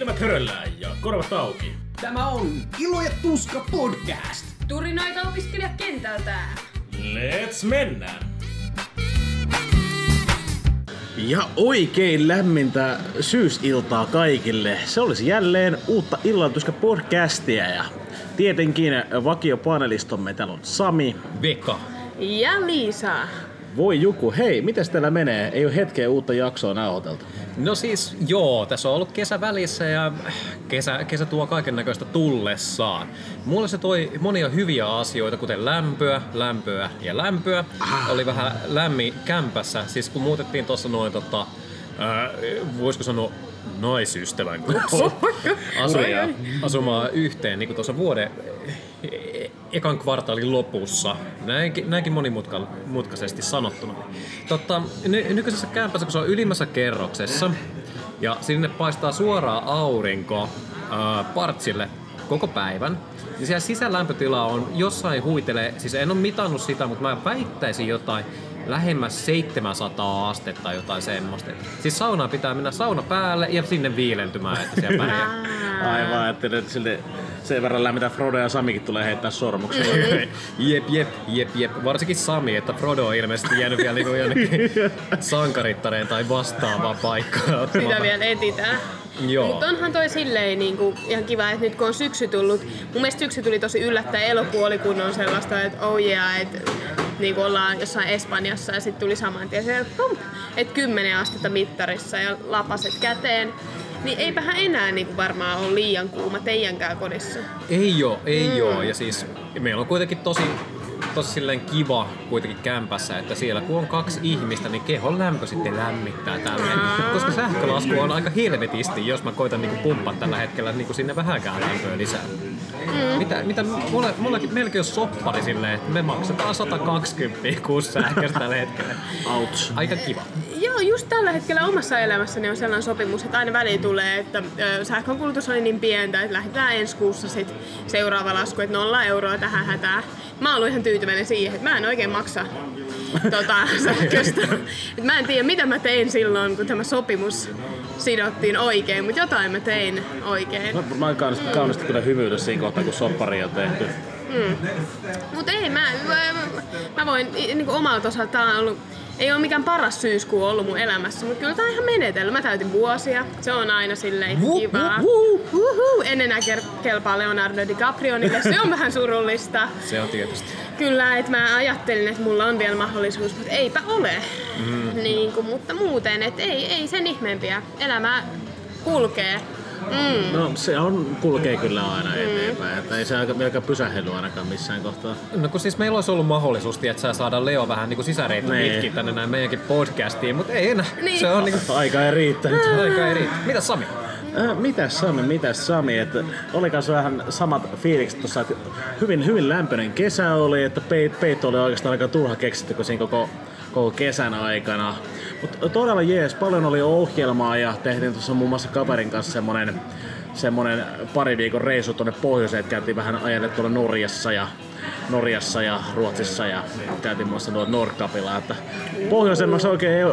Silmät höröllään ja korvat auki. Tämä on Ilo ja Tuska podcast. Turinoita opiskelijakentältä. Let's mennään! Ja oikein lämmintä syysiltaa kaikille. Se olisi jälleen uutta Illantuska podcastia ja tietenkin vakiopanelistomme täällä on Sami. Veka. Ja Liisa. Voi Juku, hei, miten täällä menee? Ei ole hetkeä uutta jaksoa nauhoiteltu. No siis joo, tässä on ollut kesä välissä ja kesä, kesä tuo kaiken näköistä tullessaan. Mulle se toi monia hyviä asioita, kuten lämpöä, lämpöä ja lämpöä. Ah. Oli vähän lämmin kämpässä, siis kun muutettiin tuossa noin tota, ää, voisiko sanoa naisystävän kanssa asumaan, yhteen niin tuossa vuoden ekan kvartaalin lopussa. Näinkin, näinkin monimutkaisesti sanottuna. Totta, ny- nykyisessä kämpässä, kun se on ylimmässä kerroksessa, ja sinne paistaa suoraan aurinko ää, partsille koko päivän, niin siellä sisälämpötila on jossain huitelee, siis en ole mitannut sitä, mutta mä väittäisin jotain lähemmäs 700 astetta tai jotain semmoista. Siis saunaan pitää mennä sauna päälle ja sinne viilentymään, että siellä pärjää. Aivan, että nyt sille sen verran lämmitä Frodo ja Samikin tulee heittää sormuksen. jep, jep, jep, jep. Varsinkin Sami, että Frodo on ilmeisesti jäänyt vielä niinku jonnekin sankarittareen tai vastaavaan paikkaan. Sitä vielä etitään. Joo. Mutta onhan toi silleen niinku, ihan kiva, että nyt kun on syksy tullut, mun mielestä syksy tuli tosi yllättäen, elokuu oli kun on sellaista, että oh yeah, että niin kuin ollaan jossain Espanjassa ja sitten tuli saman tien se, että 10 astetta mittarissa ja lapaset käteen. Niin eipähän enää niin kuin varmaan ole liian kuuma teidänkään kodissa. Ei oo, ei mm. oo. Ja siis meillä on kuitenkin tosi tosi silleen kiva kuitenkin kämpässä, että siellä kun on kaksi ihmistä, niin kehon lämpö sitten lämmittää tälleen. Koska sähkölasku on aika helvetisti, jos mä koitan niinku pumppaa tällä hetkellä niinku sinne vähänkään lämpöä lisää. Mm. Mitä, mitä mulle, mulle melkein on soppari silleen, että me maksetaan 120 kuussa sähköstä tällä hetkellä. Ouch. Aika kiva. Joo, just tällä hetkellä omassa elämässäni on sellainen sopimus, että aina väliin tulee, että sähkönkulutus oli niin pientä, että lähdetään ensi kuussa sit seuraava lasku, että nolla euroa tähän hätään. Mä oon ihan tyytyväinen siihen, että mä en oikein maksa tota, sähköstä. Et mä en tiedä, mitä mä tein silloin, kun tämä sopimus sidottiin oikein, mutta jotain mä tein oikein. Mä, mä kaunisti, kaunisti kyllä hymyillä siinä kohtaa, kun soppari on tehty. Mm. Mutta ei, mä, mä, mä voin niin kuin omalta osalta, tää on ollut, ei ole mikään paras syyskuu ollut mun elämässä, mutta kyllä tää on ihan menetelmä. Mä täytin vuosia, se on aina silleen kivaa. Uhuhu. En enää kelpaa Leonardo DiCaprio, se on vähän surullista. Se on tietysti. Kyllä, että mä ajattelin, että mulla on vielä mahdollisuus, mutta eipä ole. Mm. Niin kuin, mutta muuten, että ei, ei sen ihmeempiä. Elämä kulkee. Mm. No se on, kulkee kyllä aina mm. eteenpäin, että ei se aika, aika pysähdy ainakaan missään kohtaa. No kun siis meillä olisi ollut mahdollisuus, että saa saada Leo vähän niin sisäreitä niin. pitkin tänne näin meidänkin podcastiin, mutta ei enää. Niin. Se on niin kuin... Aika ei riittänyt. Aika ei riittänyt. Mitä Sami? Äh, mitäs Sami, mitäs Sami, että oli kanssa vähän samat fiilikset tuossa, että hyvin, hyvin lämpöinen kesä oli, että peit, peitto oli oikeastaan aika turha keksitty, kun siinä koko, koko kesän aikana. Mutta todella jees, paljon oli ohjelmaa ja tehtiin tuossa muun muassa kaverin kanssa semmonen, semmonen pari viikon reissu tuonne pohjoiseen, että käytiin vähän ajalle tuolla Norjassa ja Norjassa ja Ruotsissa ja käytiin muassa tuolla Nordkapilla, että pohjoisemmassa oikein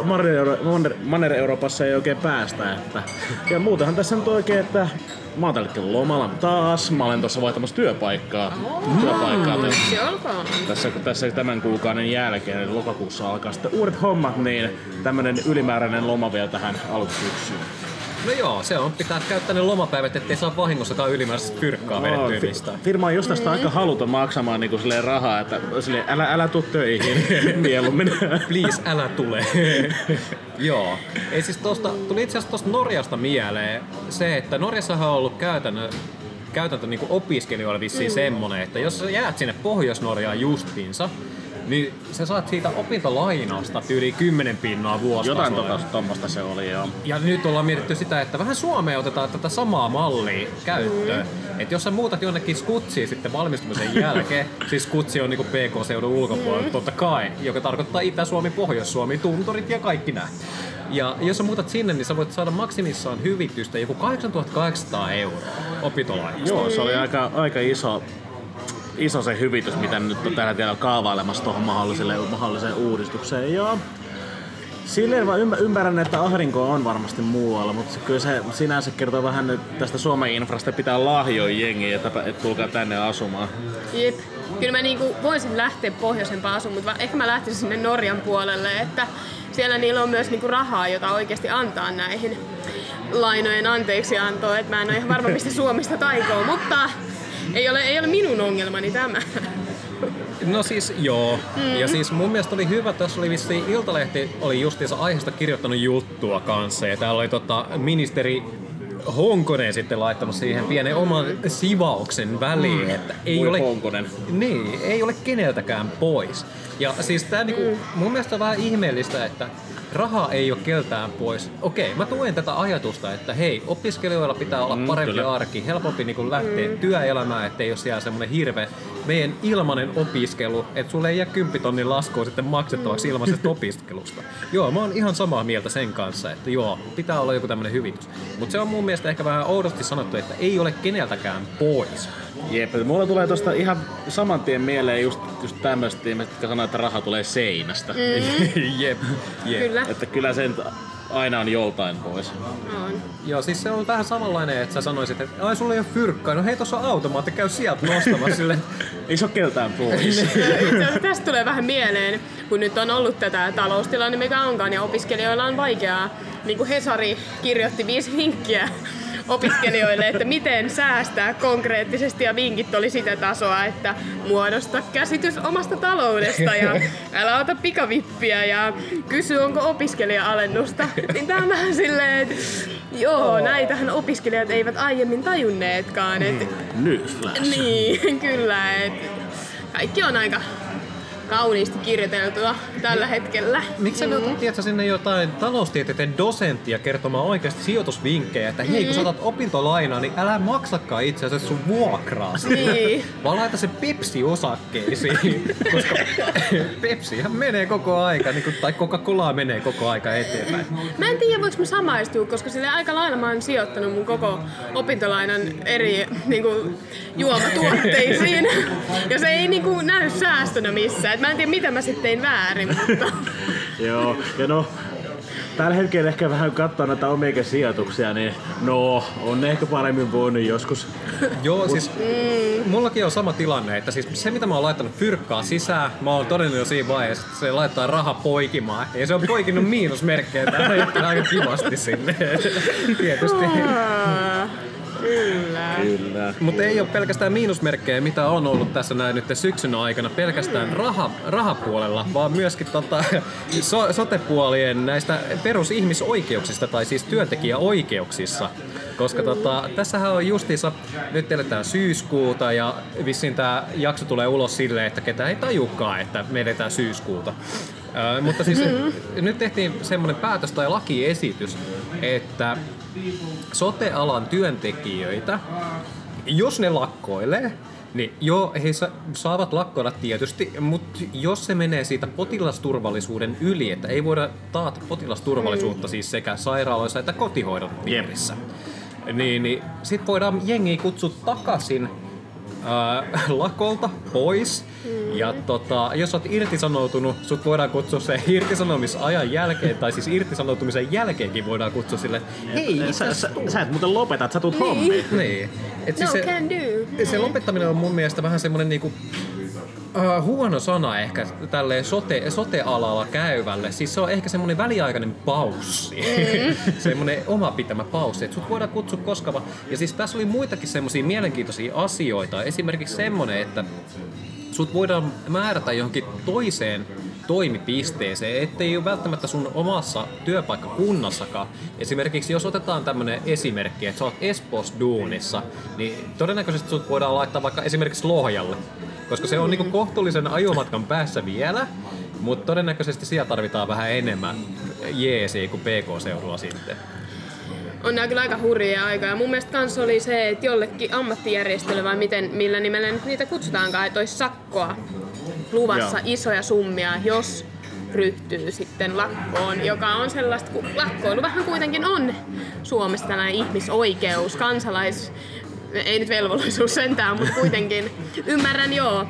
Manner-Euroopassa ei oikein päästä. Että, ja muutenhan tässä on oikein, että mä oon tälläkin lomalla taas. Mä olen tuossa vaihtamassa työpaikkaa. Oh, työpaikkaa mm, tässä, tässä tämän kuukauden jälkeen, eli lokakuussa alkaa sitten uudet hommat, niin tämmönen ylimääräinen loma vielä tähän alkusyksyyn. No joo, se on. Pitää käyttää ne lomapäivät, ettei saa vahingossakaan ylimääräistä fyrkkaa no, vedettyä fi- Firma on jostain mm. aika haluton maksamaan niin kuin rahaa, että silleen, älä, älä tuu töihin mieluummin. Please, älä tule. joo. Ei siis tosta, tuli itse asiassa tuosta Norjasta mieleen se, että Norjassahan on ollut käytännön käytäntö niin opiskelijoille vissiin mm. semmonen, että jos sä jäät sinne Pohjois-Norjaan justiinsa, niin sä saat siitä opintolainasta yli 10 pinnaa vuosi. Jotain tuommoista se oli, joo. Ja nyt ollaan mietitty sitä, että vähän Suomeen otetaan tätä samaa mallia käyttöön. Mm. Että jos sä muutat jonnekin skutsiin sitten valmistumisen jälkeen, siis skutsi on niinku PK-seudun ulkopuolella, mm. totta kai, joka tarkoittaa Itä-Suomi, Pohjois-Suomi, tunturit ja kaikki nämä. Ja jos sä muutat sinne, niin sä voit saada maksimissaan hyvitystä joku 8800 euroa opintolainasta. Joo, se oli aika, aika iso iso se hyvitys, mitä nyt on tällä hetkellä kaavailemassa tuohon mahdolliselle, mahdolliseen uudistukseen. Ja Silleen ymmär- ymmärrän, että ahdinko on varmasti muualla, mutta kyllä se sinänsä kertoo vähän nyt tästä Suomen infrasta, pitää lahjoja jengiä, että, että tulkaa tänne asumaan. Jep. Kyllä mä niinku voisin lähteä pohjoisempaan asumaan, mutta ehkä mä lähtisin sinne Norjan puolelle, että siellä niillä on myös niinku rahaa, jota oikeasti antaa näihin lainojen anteeksiantoon. Et mä en ole ihan varma, mistä Suomesta taikoo, mutta ei ole, ei ole minun ongelmani tämä. No siis joo. Mm. Ja siis mun mielestä oli hyvä, tässä oli vissiin Iltalehti oli justiinsa aiheesta kirjoittanut juttua kanssa. Ja täällä oli tota, ministeri Honkonen sitten laittanut siihen pienen oman sivauksen väliin, mm. että ei Voi ole, Honkonen. niin, ei ole keneltäkään pois. Ja siis tää niinku, mun mielestä on vähän ihmeellistä, että raha ei ole keltään pois. Okei, mä tuen tätä ajatusta, että hei, opiskelijoilla pitää olla Mm, parempi kyllä. arki, helpompi niinku lähteä työelämään, ettei ole siellä semmonen hirve meidän ilmanen opiskelu, että sulle ei jää 10 tonnin laskua sitten maksettavaksi ilmaisesta opiskelusta. Joo, mä oon ihan samaa mieltä sen kanssa, että joo, pitää olla joku tämmönen hyvitys. Mutta se on mun mielestä ehkä vähän oudosti sanottu, että ei ole keneltäkään pois. Jep, mulla tulee tosta ihan saman tien mieleen just, just tämmöistä jotka sanoo, että raha tulee seinästä. Mm. jep, jep. Kyllä, Että kyllä se nyt aina on joltain pois. on. Joo, siis se on vähän samanlainen, että sä sanoisit, että ai sulla ei ole fyrkkaa, no hei tossa on automaatti, käy sieltä nostamassa silleen. Ei se ole keltään pois. Asiassa Tästä tulee vähän mieleen, kun nyt on ollut tätä taloustilanne mikä onkaan ja opiskelijoilla on vaikeaa. Niin kuin Hesari kirjoitti viisi vinkkiä opiskelijoille, että miten säästää konkreettisesti ja vinkit oli sitä tasoa, että muodosta käsitys omasta taloudesta ja älä ota pikavippiä ja kysy onko opiskelija-alennusta. Niin tää on vähän silleen, että joo, näitähän opiskelijat eivät aiemmin tajunneetkaan. Että Newsflash. niin, kyllä. Et kaikki on aika kauniisti kirjoiteltua tällä hetkellä. Miksi sä mm. otat tiedätkö, sinne jotain taloustieteiden dosenttia kertomaan oikeasti sijoitusvinkkejä, että hei kun sä otat opintolainaa, niin älä maksakaan itse asiassa sun vuokraa. Niin. Vaan laita se Pepsi-osakkeisiin, koska Pepsihän menee koko aika, niin kuin, tai Coca-Cola menee koko aika eteenpäin. Mä en tiedä voiko mä samaistua, koska sille aika lailla mä oon sijoittanut mun koko opintolainan eri niin kuin, juomatuotteisiin. Ja se ei niin kuin, näy säästönä missään. Et mä en tiedä mitä mä sitten tein väärin, mutta Joo, ja no, tällä hetkellä ehkä vähän katsoa näitä omiakin sijoituksia, niin no, on ne ehkä paremmin voinut joskus. Joo, siis mm. mullakin on sama tilanne, että siis se mitä mä oon laittanut fyrkkaa sisään, mä oon todennut jo siinä vaiheessa, että se laittaa raha poikimaan. Ja se on poikinut miinusmerkkejä aika kivasti sinne. Tietysti. Kyllä. Kyllä. Mutta ei ole pelkästään miinusmerkkejä, mitä on ollut tässä näin nyt syksyn aikana pelkästään raha, rahapuolella, vaan myöskin tota, so, sotepuolien näistä perusihmisoikeuksista tai siis työntekijäoikeuksissa. Koska tota, tässähän on justiinsa, nyt eletään syyskuuta ja vissiin tämä jakso tulee ulos silleen, että ketä ei tajukaan, että me eletään syyskuuta. Mutta siis nyt tehtiin semmoinen päätös tai lakiesitys, että sotealan työntekijöitä, jos ne lakkoilee, niin joo, he sa- saavat lakkoilla tietysti, mutta jos se menee siitä potilasturvallisuuden yli, että ei voida taata potilasturvallisuutta siis sekä sairaaloissa että kotihoidon piirissä, niin, niin sit voidaan jengiä kutsua takaisin ää, lakolta pois. Ja tota, jos oot irtisanoutunut, sut voidaan kutsua se irtisanomisajan jälkeen, tai siis irtisanoutumisen jälkeenkin voidaan kutsua sille, hei, Sä, sä, sä et muuten lopeta, että sä tuut hommiin. niin. Et No se, can do. se lopettaminen on mun mielestä vähän semmonen niinku Uh, huono sana ehkä tälle sote, sote-alalla käyvälle. Siis se on ehkä semmoinen väliaikainen paussi. Mm. semmoinen oma pitämä paussi, että sut voidaan kutsua koska vaan. Ja siis tässä oli muitakin semmoisia mielenkiintoisia asioita. Esimerkiksi semmoinen, että sut voidaan määrätä johonkin toiseen toimipisteeseen, ettei ole välttämättä sun omassa työpaikkakunnassakaan. Esimerkiksi jos otetaan tämmönen esimerkki, että sä oot Espoossa duunissa, niin todennäköisesti sut voidaan laittaa vaikka esimerkiksi Lohjalle. Koska se on niinku kohtuullisen ajomatkan päässä vielä, mutta todennäköisesti siellä tarvitaan vähän enemmän jeesiä kuin PK-seudulla sitten. On nää kyllä aika hurjia aikaa. Ja mun mielestä kans oli se, että jollekin ammattijärjestölle vai miten, millä nimellä nyt niitä kutsutaankaan, että olisi sakkoa luvassa Joo. isoja summia, jos ryhtyy sitten lakkoon, joka on sellaista, kun lakkoilu vähän kuitenkin on Suomessa tällainen ihmisoikeus, kansalais, ei nyt velvollisuus sentään, mutta kuitenkin ymmärrän joo,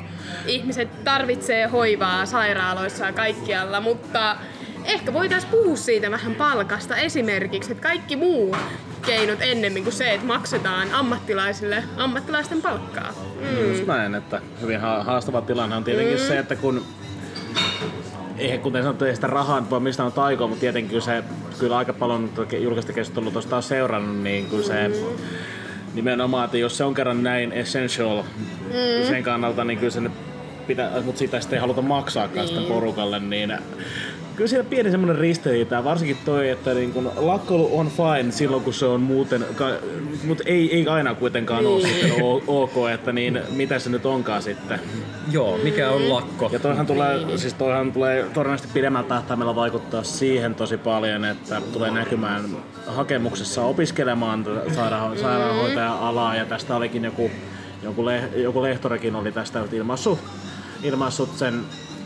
ihmiset tarvitsee hoivaa sairaaloissa ja kaikkialla, mutta ehkä voitaisiin puhua siitä vähän palkasta esimerkiksi, että kaikki muu keinot ennemmin kuin se, että maksetaan ammattilaisille ammattilaisten palkkaa. Mm. Just näin, että hyvin ha- haastava tilanne on tietenkin mm. se, että kun eihän kuten sanottu, ei sitä rahaa voi mistään on taikoa, mutta tietenkin kyllä se kyllä aika paljon julkista keskustelua tuosta on seurannut, niin kyllä se mm. Nimenomaan, että jos se on kerran näin essential mm. sen kannalta, niin kyllä se nyt pitää, mutta sitä sitten ei haluta maksaakaan niin. sitä porukalle, niin kyllä siellä pieni semmoinen ristiriita, varsinkin toi, että niin kun lakkoilu on fine silloin, kun se on muuten, mutta ei, ei aina kuitenkaan niin. ole sitten ok, että niin, mitä se nyt onkaan sitten. Joo, mikä on lakko? Ja toihan tulee, siis toihan tulee todennäköisesti pidemmällä tähtäimellä vaikuttaa siihen tosi paljon, että tulee näkymään hakemuksessa opiskelemaan sairaan, sairaanhoitaja-alaa, ja tästä olikin joku, joku, le, joku lehtorikin oli tästä ilmaissut, ilmaissut sen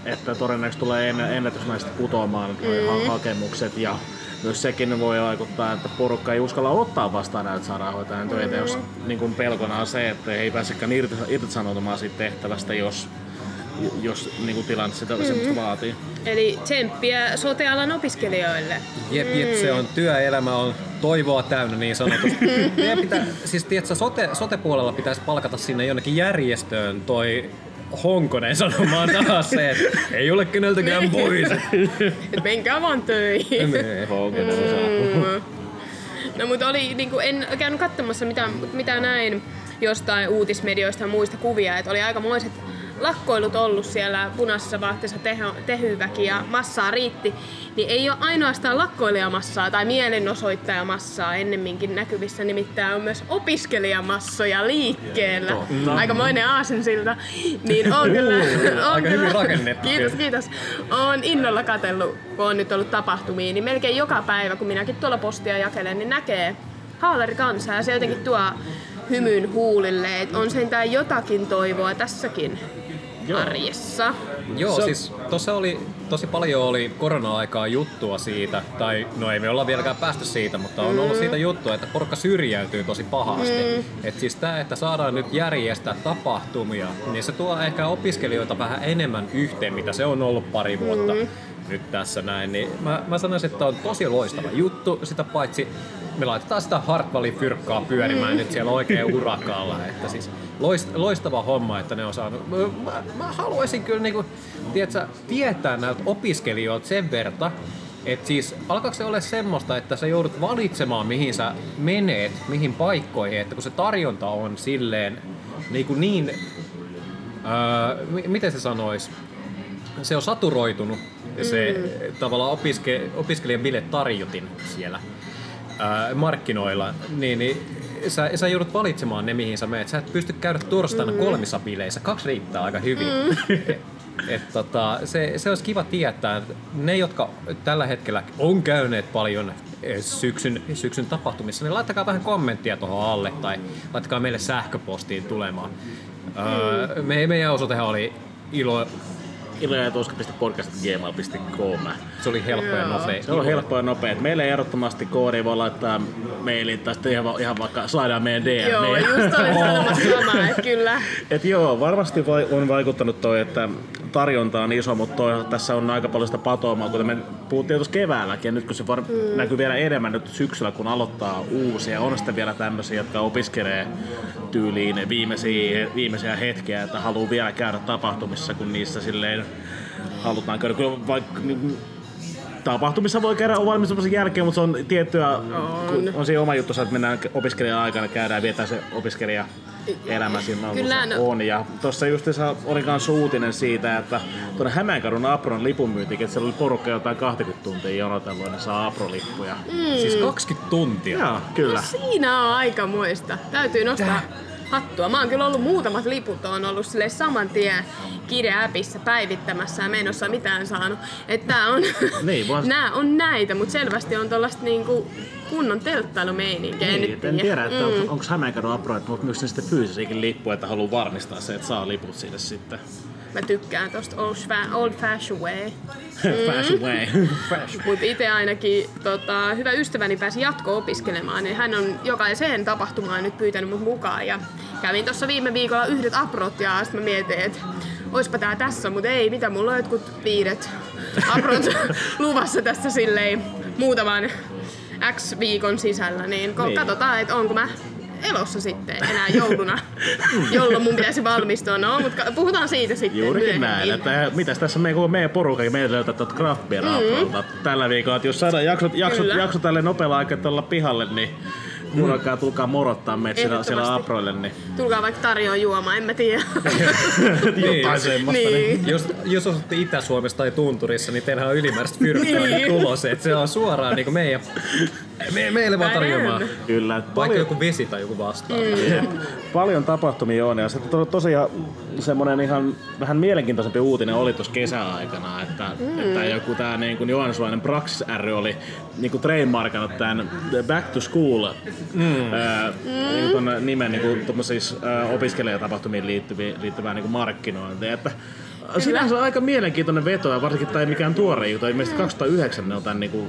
että todennäköisesti tulee ennätysmäisesti putoamaan mm. hakemukset ja myös sekin voi vaikuttaa, että porukka ei uskalla ottaa vastaan näitä sairaanhoitajan töitä, mm. jos niin kuin pelkona on se, että ei pääsekään irti, irtisanoutumaan siitä tehtävästä, jos jos niin kuin tilanne sitä mm-hmm. vaatii. Eli tsemppiä sotealan opiskelijoille. Jep, jep, se on työelämä on toivoa täynnä niin sanotusti. Meidän pitää, siis tiedätkö, sote, sote-puolella pitäisi palkata sinne jonnekin järjestöön toi Honkonen sanomaan taas se, että ei ole keneltäkään pois. Et menkää vaan töihin. Honkonen osaa. No mutta oli, niin kuin, en käynyt katsomassa mitä, mitä näin jostain uutismedioista ja muista kuvia, että oli aikamoiset lakkoilut ollut siellä punaisessa vaatteessa tehyväki ja massaa riitti, niin ei ole ainoastaan lakkoilijamassaa tai mielenosoittajamassaa ennemminkin näkyvissä, nimittäin on myös opiskelijamassoja liikkeellä. Totta. Aikamoinen aasensilta. Niin on kyllä, on Aika kyllä, hyvin rakennettu. Kiitos, kiitos. Olen innolla katsellut, kun on nyt ollut tapahtumia, niin melkein joka päivä, kun minäkin tuolla postia jakelen, niin näkee haalari kansaa ja se jotenkin tuo hymyn huulille, että on sentään jotakin toivoa tässäkin Joo. arjessa. Joo, so... siis tuossa oli tosi paljon oli korona-aikaa juttua siitä, tai no ei me olla vieläkään päästy siitä, mutta on mm. ollut siitä juttua, että porukka syrjäytyy tosi pahasti. Mm. Et siis tämä, että saadaan nyt järjestää tapahtumia, niin se tuo ehkä opiskelijoita vähän enemmän yhteen, mitä se on ollut pari vuotta. Mm nyt tässä näin, niin mä, mä sanoisin, että on tosi loistava juttu. Sitä paitsi me laitetaan sitä Hartwallin fyrkkaa pyörimään mm. nyt siellä oikein urakalla. Että siis loistava homma, että ne on saanut. Mä, mä haluaisin kyllä niinku, tiedätkö, tietää näiltä opiskelijoilta sen verta, että siis alkaako se olla semmoista, että sä joudut valitsemaan mihin sä menet, mihin paikkoihin, että kun se tarjonta on silleen niin, kuin niin öö, miten se sanois, se on saturoitunut se mm. tavallaan opiske, opiskelijan biletarjotin siellä ää, markkinoilla, niin, niin sä, sä joudut valitsemaan ne, mihin sä menet. Sä et pysty käydä torstaina mm. kolmissa bileissä. Kaksi riittää aika hyvin. Mm. Et tota, se, se olisi kiva tietää, että ne, jotka tällä hetkellä on käyneet paljon eh, syksyn, syksyn tapahtumissa, niin laittakaa vähän kommenttia tuohon alle tai laittakaa meille sähköpostiin tulemaan. Mm. Öö, me, meidän osoitehan oli ilo, iloajatuska.podcast.gmail.com. Se oli helppo ja nopea. Se on helppo ja nopea. Meille ehdottomasti koodi voi laittaa mailin tai sitten ihan, ihan vaikka slaidaa meidän DM. Joo, just olin sanomassa samaa, että kyllä. Et joo, varmasti on vaikuttanut toi, että tarjonta on iso, mutta toi, tässä on aika paljon sitä patoamaa, kuten me puhuttiin tuossa keväälläkin, ja nyt kun se var- mm. näkyy vielä enemmän nyt syksyllä, kun aloittaa uusia, on sitten vielä tämmöisiä, jotka opiskelee tyyliin viimeisiä, viimeisiä hetkiä, että haluaa vielä käydä tapahtumissa, kun niissä silleen halutaan käydä. Kyllä vaikka niin, tapahtumissa voi käydä valmistumisen jälkeen, mutta se on tiettyä, on, on se oma juttu, että mennään opiskelijan aikana, käydään vietään se opiskelija elämä siinä Kyllä, no. on. Ja tuossa just oli myös uutinen siitä, että tuonne Hämeenkadun Apron lipunmyyntikin, että siellä oli porukka jotain 20 tuntia jonotellut, ne saa Apro-lippuja. Mm. Siis 20 tuntia? Joo, kyllä. No, siinä on aika muista. Täytyy nostaa Tää hattua. Mä oon kyllä ollut muutamat liput, on ollut sille saman tien kirja-appissa päivittämässä ja mä en osaa mitään saanut. Että on, niin, vaan... nää on näitä, mutta selvästi on tollasta niinku kunnon telttailumeininkiä. Niin, en, en tiedä, että mm. onko Hämeenkadun aproit, mutta myös sitten fyysisiäkin lippuja, että haluaa varmistaa se, että saa liput siitä sitten. Mä tykkään tosta old, old fashion way. fashion way. Mutta itse ainakin tota, hyvä ystäväni pääsi jatko-opiskelemaan, niin hän on jokaiseen tapahtumaan nyt pyytänyt mut mukaan. Ja kävin tuossa viime viikolla yhdet aprot ja sitten mä mietin, että oispa tää tässä, mutta ei, mitä mulla on jotkut viidet aprot luvassa tässä silleen muutaman X viikon sisällä, niin, Niin. katsotaan, että onko mä elossa sitten enää jouluna, jolloin mun pitäisi valmistua. No, mutta puhutaan siitä sitten Juurikin myöhemmin. näin, että mitäs tässä meidän, koko meidän porukka, meidän löytää craft beer mm. tällä viikolla, että jos saadaan jaksot, jaksot, Kyllä. jakso tälle nopealla aikaa tuolla pihalle, niin kuunnelkaa, tulkaa morottaa meitä siellä, siellä aproille, niin Tulkaa vaikka tarjoa juomaa, en mä tiedä. jotain semmoista. niin. Jos, jos asutte Itä-Suomessa tai Tunturissa, niin teillähän on ylimääräistä fyrkkaa Niin. niin. tulossa. Että se on suoraan niin meidän, me, meille vaan tarjoamaan. on. Kyllä, Vaikka paljon, joku vesi tai joku vastaava. Mm. paljon tapahtumia on ja se to, tosiaan semmoinen ihan vähän mielenkiintoisempi uutinen oli tuossa kesäaikana, että, mm. että joku tää niin kuin joensualainen Praxis ry oli niin kuin trademarkannut tämän Back to School mm. ää, niin kuin ton nimen niin kuin ää, opiskelijatapahtumiin liittyviä, liittyvää niin kuin markkinointia. Että Sinänsä aika mielenkiintoinen veto ja varsinkin tämä ei mikään tuore juttu. Ilmeisesti 2009 ne on tämän niinku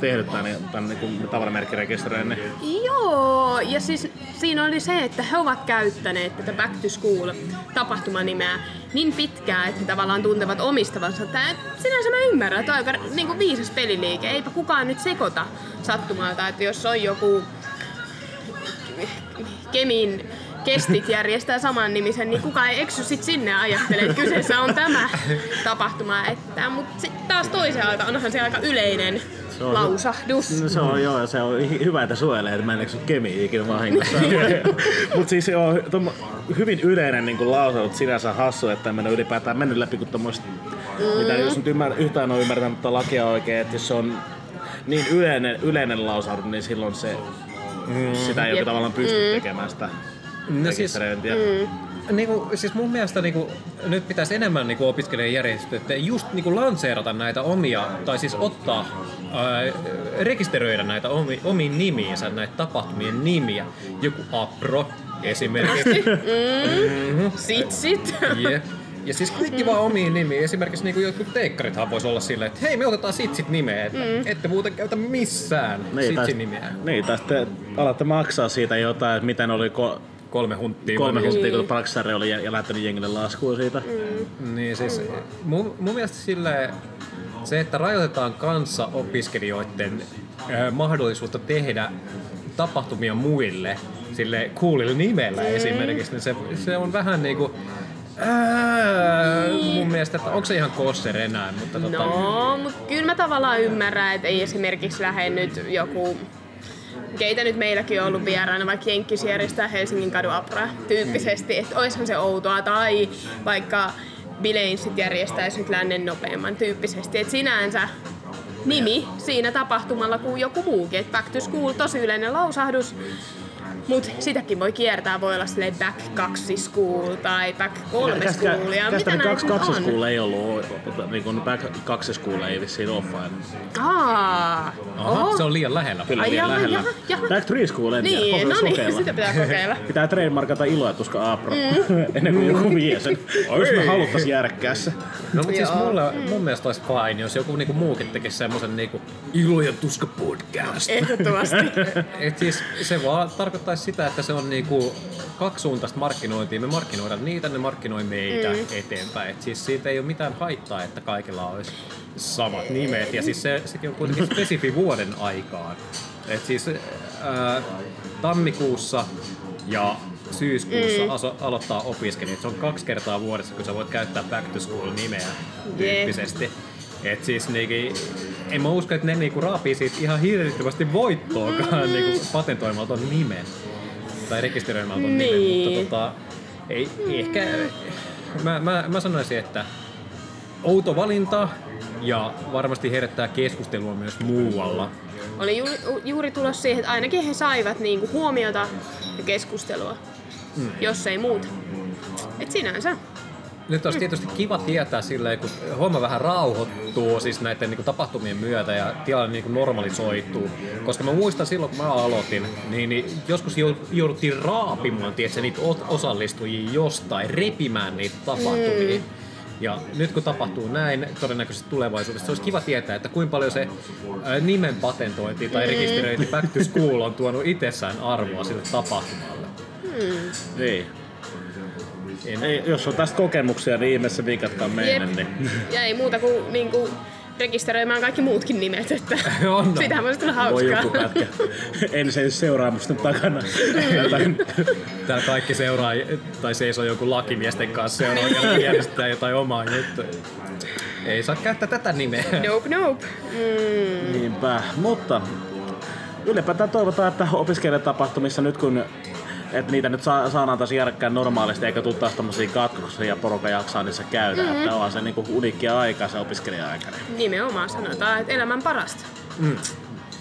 tehnyt tämän, tämän tavaramerkkirekisteröinnin. niin Joo, ja siis siinä oli se, että he ovat käyttäneet tätä Back to School tapahtumanimeä niin pitkään, että he tavallaan tuntevat omistavansa. Tää, sinänsä mä ymmärrän, että on aika niin kuin viisas peliliike. Eipä kukaan nyt sekoita sattumalta, että jos on joku Kemin kestit järjestää saman nimisen, niin kukaan ei eksy sit sinne ja ajattele, että kyseessä on tämä tapahtuma. Mutta sitten taas toisaalta onhan se aika yleinen on- lausahdus. No se on joo, ja se on hyvä, että suojelee, että mä en eksy kemiin ikinä vahingossa. Mutta siis joo, tommo, hyvin yleinen niin lausahdus sinänsä hassu, että en ylipäätään mennyt läpi kuin tommoista, mm. mitä jos nyt ymmär, yhtään on ymmärtänyt tätä lakia oikein, että jos se on niin yleinen, yleinen lausahdus, niin silloin se, mm. sitä ei oikein tavallaan pysty tekemään sitä No siis, rekisteröintiä. Niinku, siis mun mielestä niinku, nyt pitäisi enemmän niinku opiskelijajärjestöiden just niinku lanseerata näitä omia, tai siis ottaa, ää, rekisteröidä näitä omi, omiin nimiinsä, näitä tapahtumien nimiä. Joku APRO esimerkiksi. Sit sit. yeah. Ja siis kaikki vaan omiin nimiin. Esimerkiksi niinku jotkut teikkarithan vois olla silleen, että hei me otetaan sitsit nimeä, että mm. ette muuten käytä missään Niin, sitsin nimeä. niin, tai sitten alatte maksaa siitä jotain, että miten oli ko- Kolme hunttia. kolme vaan. huntia, kun Praxari oli ja, ja lähtenyt jengille laskuun siitä. Mm. Niin siis mun, mun mielestä silleen, se, että rajoitetaan kanssa opiskelijoiden ö, mahdollisuutta tehdä tapahtumia muille, sille coolilla nimellä mm. esimerkiksi, niin se, se on vähän niinku... Ää, mun mielestä, että onko se ihan kosser enää, mutta tota, No, mutta kyllä mä tavallaan ymmärrän, että ei esimerkiksi lähde nyt joku keitä nyt meilläkin on ollut vieraana, vaikka Jenkkis järjestää Helsingin kadun apra tyyppisesti, että oishan se outoa, tai vaikka Bileinsit järjestäisi nyt lännen nopeamman tyyppisesti, että sinänsä nimi siinä tapahtumalla kuin joku muukin, että Back to School, tosi yleinen lausahdus, mutta sitäkin voi kiertää, voi olla silleen Back 2 School tai Back 3 School ja mitä Käsittääkseni näin kaksi, kun kaksi on. school ei ollut, niin kuin back kaksi school ei vissiin ole fine. Aa, aha, oho. se on liian lähellä. Kyllä Ai vielä jaha, lähellä. jaha, jaha. Back three school en tiedä, Niin, no kokeillaan, niin, kokeilla. sitä pitää kokeilla. Pitää trademarkata iloa tuska Apro ennen kuin joku vie sen. Jos me haluttais järkkää se. No mutta siis mulle, mun mielestä olisi fine, jos joku niinku muukin tekisi semmosen niinku ilo ja tuska podcast. Ehdottomasti. Et siis se vaan tarkoittaisi sitä, että se on niinku kaksisuuntaista markkinointia. Me markkinoidaan niitä, ne markkinoi meitä mm. eteenpäin. Et siis siitä ei ole mitään haittaa, että kaikilla olisi samat nimet. Ja siis se, sekin on kuitenkin spesifi vuoden aikaan. Et siis ää, tammikuussa ja syyskuussa mm. aso, aloittaa opiskelijat. Se on kaksi kertaa vuodessa, kun sä voit käyttää back to school nimeä tyyppisesti. Et siis niinku, en mä usko, että ne niinku raapii siitä ihan hirvittävästi voittoakaan mm. niinku patentoimalla ton nimen. Tai rekisteröimällä ton nimen, Niin. mutta tota, ei, ehkä, mä, mä, mä sanoisin, että outo valinta ja varmasti herättää keskustelua myös muualla. Oli ju, juuri tulossa siihen, että ainakin he saivat niinku huomiota ja keskustelua, mm. jos ei muuta. Et sinänsä. Nyt olisi tietysti kiva tietää silleen, kun homma vähän rauhoittuu siis näiden niin kuin, tapahtumien myötä ja tilanne niin kuin, normalisoituu. Koska mä muistan silloin, kun mä aloitin, niin, niin joskus jou- jouduttiin raapimaan tiedätkö, niitä osallistujia jostain, repimään niitä tapahtumia. Mm. Ja nyt kun tapahtuu näin, todennäköisesti tulevaisuudessa, se olisi kiva tietää, että kuinka paljon se nimen patentointi tai rekisteröinti Back to School on tuonut itsessään arvoa sille tapahtumalle. Niin. En, Ei, jos on tästä kokemuksia, niin ihmeessä vinkatkaa meille. Niin. Ja ei muuta kuin niinku, rekisteröimään kaikki muutkin nimet, että On, no. sitähän voisi tulla Voi hauskaa. joku pätkä. Ensin seuraamusten takana. Täällä kaikki seuraa tai seisoo joku lakimiesten kanssa ja järjestetään jotain omaa juttua. Ei saa käyttää tätä nimeä. Nope, nope. Mm. Niinpä, mutta ylipäätään toivotaan, että opiskelijatapahtumissa nyt kun että niitä nyt saa, saadaan taas järkkää normaalisti, eikä tule taas tämmöisiä katkoksia porukan jaksaa niissä käydä. Mm-hmm. Että on se niinku uniikkia aikaa se opiskelija-aika. Niin Nimenomaan sanotaan, että elämän parasta.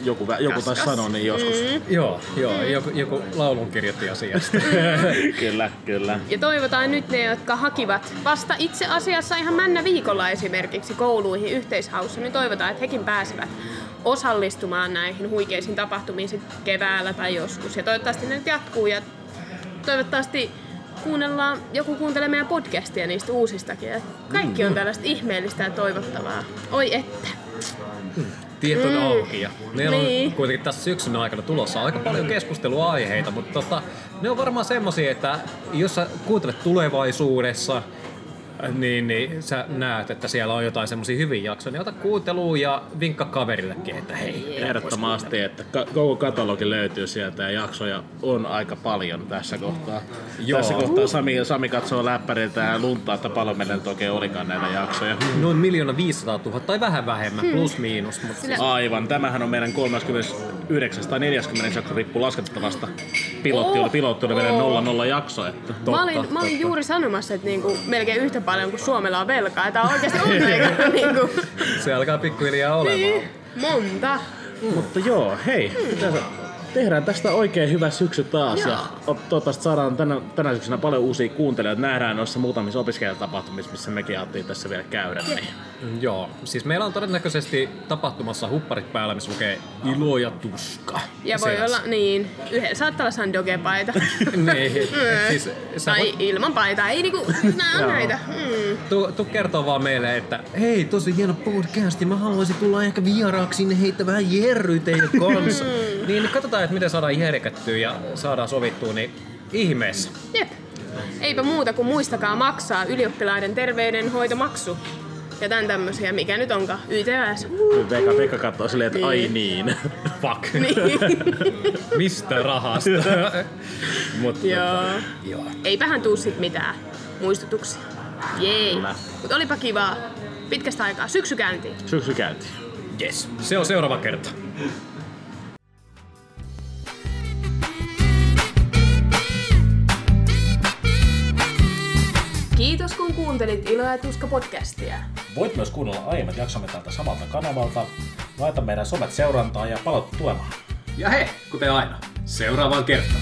Joku, vä- joku Kas, taisi sanoa niin joskus. Mm. Joo, joo, joku, joku laulun kirjoitti asiasta. kyllä, kyllä. Ja toivotaan nyt ne, jotka hakivat vasta itse asiassa ihan männä viikolla esimerkiksi kouluihin yhteishaussa, niin toivotaan, että hekin pääsevät osallistumaan näihin huikeisiin tapahtumiin sit keväällä tai joskus. Ja toivottavasti ne nyt jatkuu ja toivottavasti kuunnellaan, joku kuuntelee meidän podcastia niistä uusistakin. Ja kaikki on tällaista ihmeellistä ja toivottavaa. Oi että. Tiet on auki ja meillä on Niin. kuitenkin tässä syksyn aikana tulossa aika paljon keskusteluaiheita, mutta tota, ne on varmaan semmosia, että jos sä kuuntelet tulevaisuudessa, niin, niin sä näet, että siellä on jotain semmoisia hyviä jaksoja, niin ota kuuntelua ja vinkka kaverillekin, että hei. Ehdottomasti, että koko katalogi löytyy sieltä ja jaksoja on aika paljon tässä kohtaa. Joo. Tässä kohtaa Sami, Sami katsoo läppäriltä ja luntaa, että paljon meillä nyt oikein olikaan näitä jaksoja. Noin miljoona 500 000 tai vähän vähemmän, hmm. plus miinus. Mutta... Siis- Aivan, tämähän on meidän 30 940 jakso riippuu laskettavasta. Pilotti oli, oh, pilotti oli vielä 0-0 jakso. Että totta, mä, olin, mä olin juuri sanomassa, että niinku, melkein yhtä paljon kuin Suomella on velkaa. Tämä on oikeasti onneikaa. Niinku-, niinku. Se alkaa pikkuhiljaa olemaan. Niin, monta. Mm. Mutta joo, hei. Mm. Mitä sä tehdään tästä oikein hyvä syksy taas. Joo. Ja toivottavasti saadaan tänä, tänä syksynä paljon uusia kuuntelijoita. Nähdään noissa muutamissa opiskelijatapahtumissa, missä mekin ajattelin tässä vielä käydä. Niin. Mm, Joo, siis meillä on todennäköisesti tapahtumassa hupparit päällä, missä lukee ilo ja tuska. Ja voi Selässä. olla, niin, yhdellä saattaa olla sandoge-paita. niin, siis sä tai voit, ilman paitaa. Ei niinku, nää on näitä. Mm. tu, tu kertoo vaan meille, että hei, tosi hieno podcast ja mä haluaisin tulla ehkä vieraaksi sinne heittää vähän jerryä teidän kanssa. Mm. niin katsotaan, että miten saadaan järkättyä ja saadaan sovittua, niin ihmeessä. Jep. Eipä muuta kuin muistakaa maksaa ylioppilaiden terveydenhoitomaksu. Ja tän tämmösiä, mikä nyt onkaan, YTS. Veka, Veka katsoo silleen, että ai niin. Fuck. Niin. Mistä rahasta? Mutta Joo. joo. Eipähän tuu sit mitään muistutuksia. Jei. Kyllä. Mut olipa kivaa. Pitkästä aikaa. Syksy käyntiin. Syksy käyntiin. Yes. Se on seuraava kerta. Kiitos kun kuuntelit Ilo ja Tuska podcastia. Voit myös kuunnella aiemmat jaksomme tältä samalta kanavalta. Laita meidän somet seurantaan ja palautu tulemaan. Ja hei, kuten aina, seuraavaan kertaan.